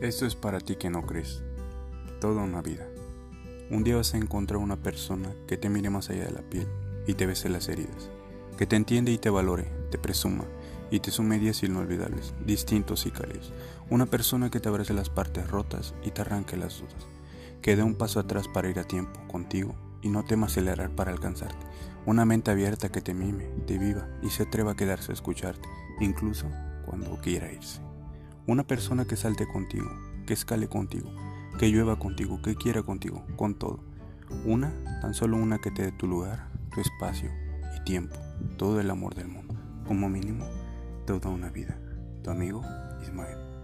Esto es para ti que no crees. Toda una vida. Un día vas a encontrar una persona que te mire más allá de la piel y te bese las heridas, que te entiende y te valore, te presuma y te sume días inolvidables, distintos y cálidos. Una persona que te abrace las partes rotas y te arranque las dudas, que dé un paso atrás para ir a tiempo contigo y no tema acelerar para alcanzarte. Una mente abierta que te mime, te viva y se atreva a quedarse a escucharte, incluso cuando quiera irse. Una persona que salte contigo, que escale contigo, que llueva contigo, que quiera contigo, con todo. Una, tan solo una que te dé tu lugar, tu espacio y tiempo, todo el amor del mundo. Como mínimo, toda una vida. Tu amigo Ismael.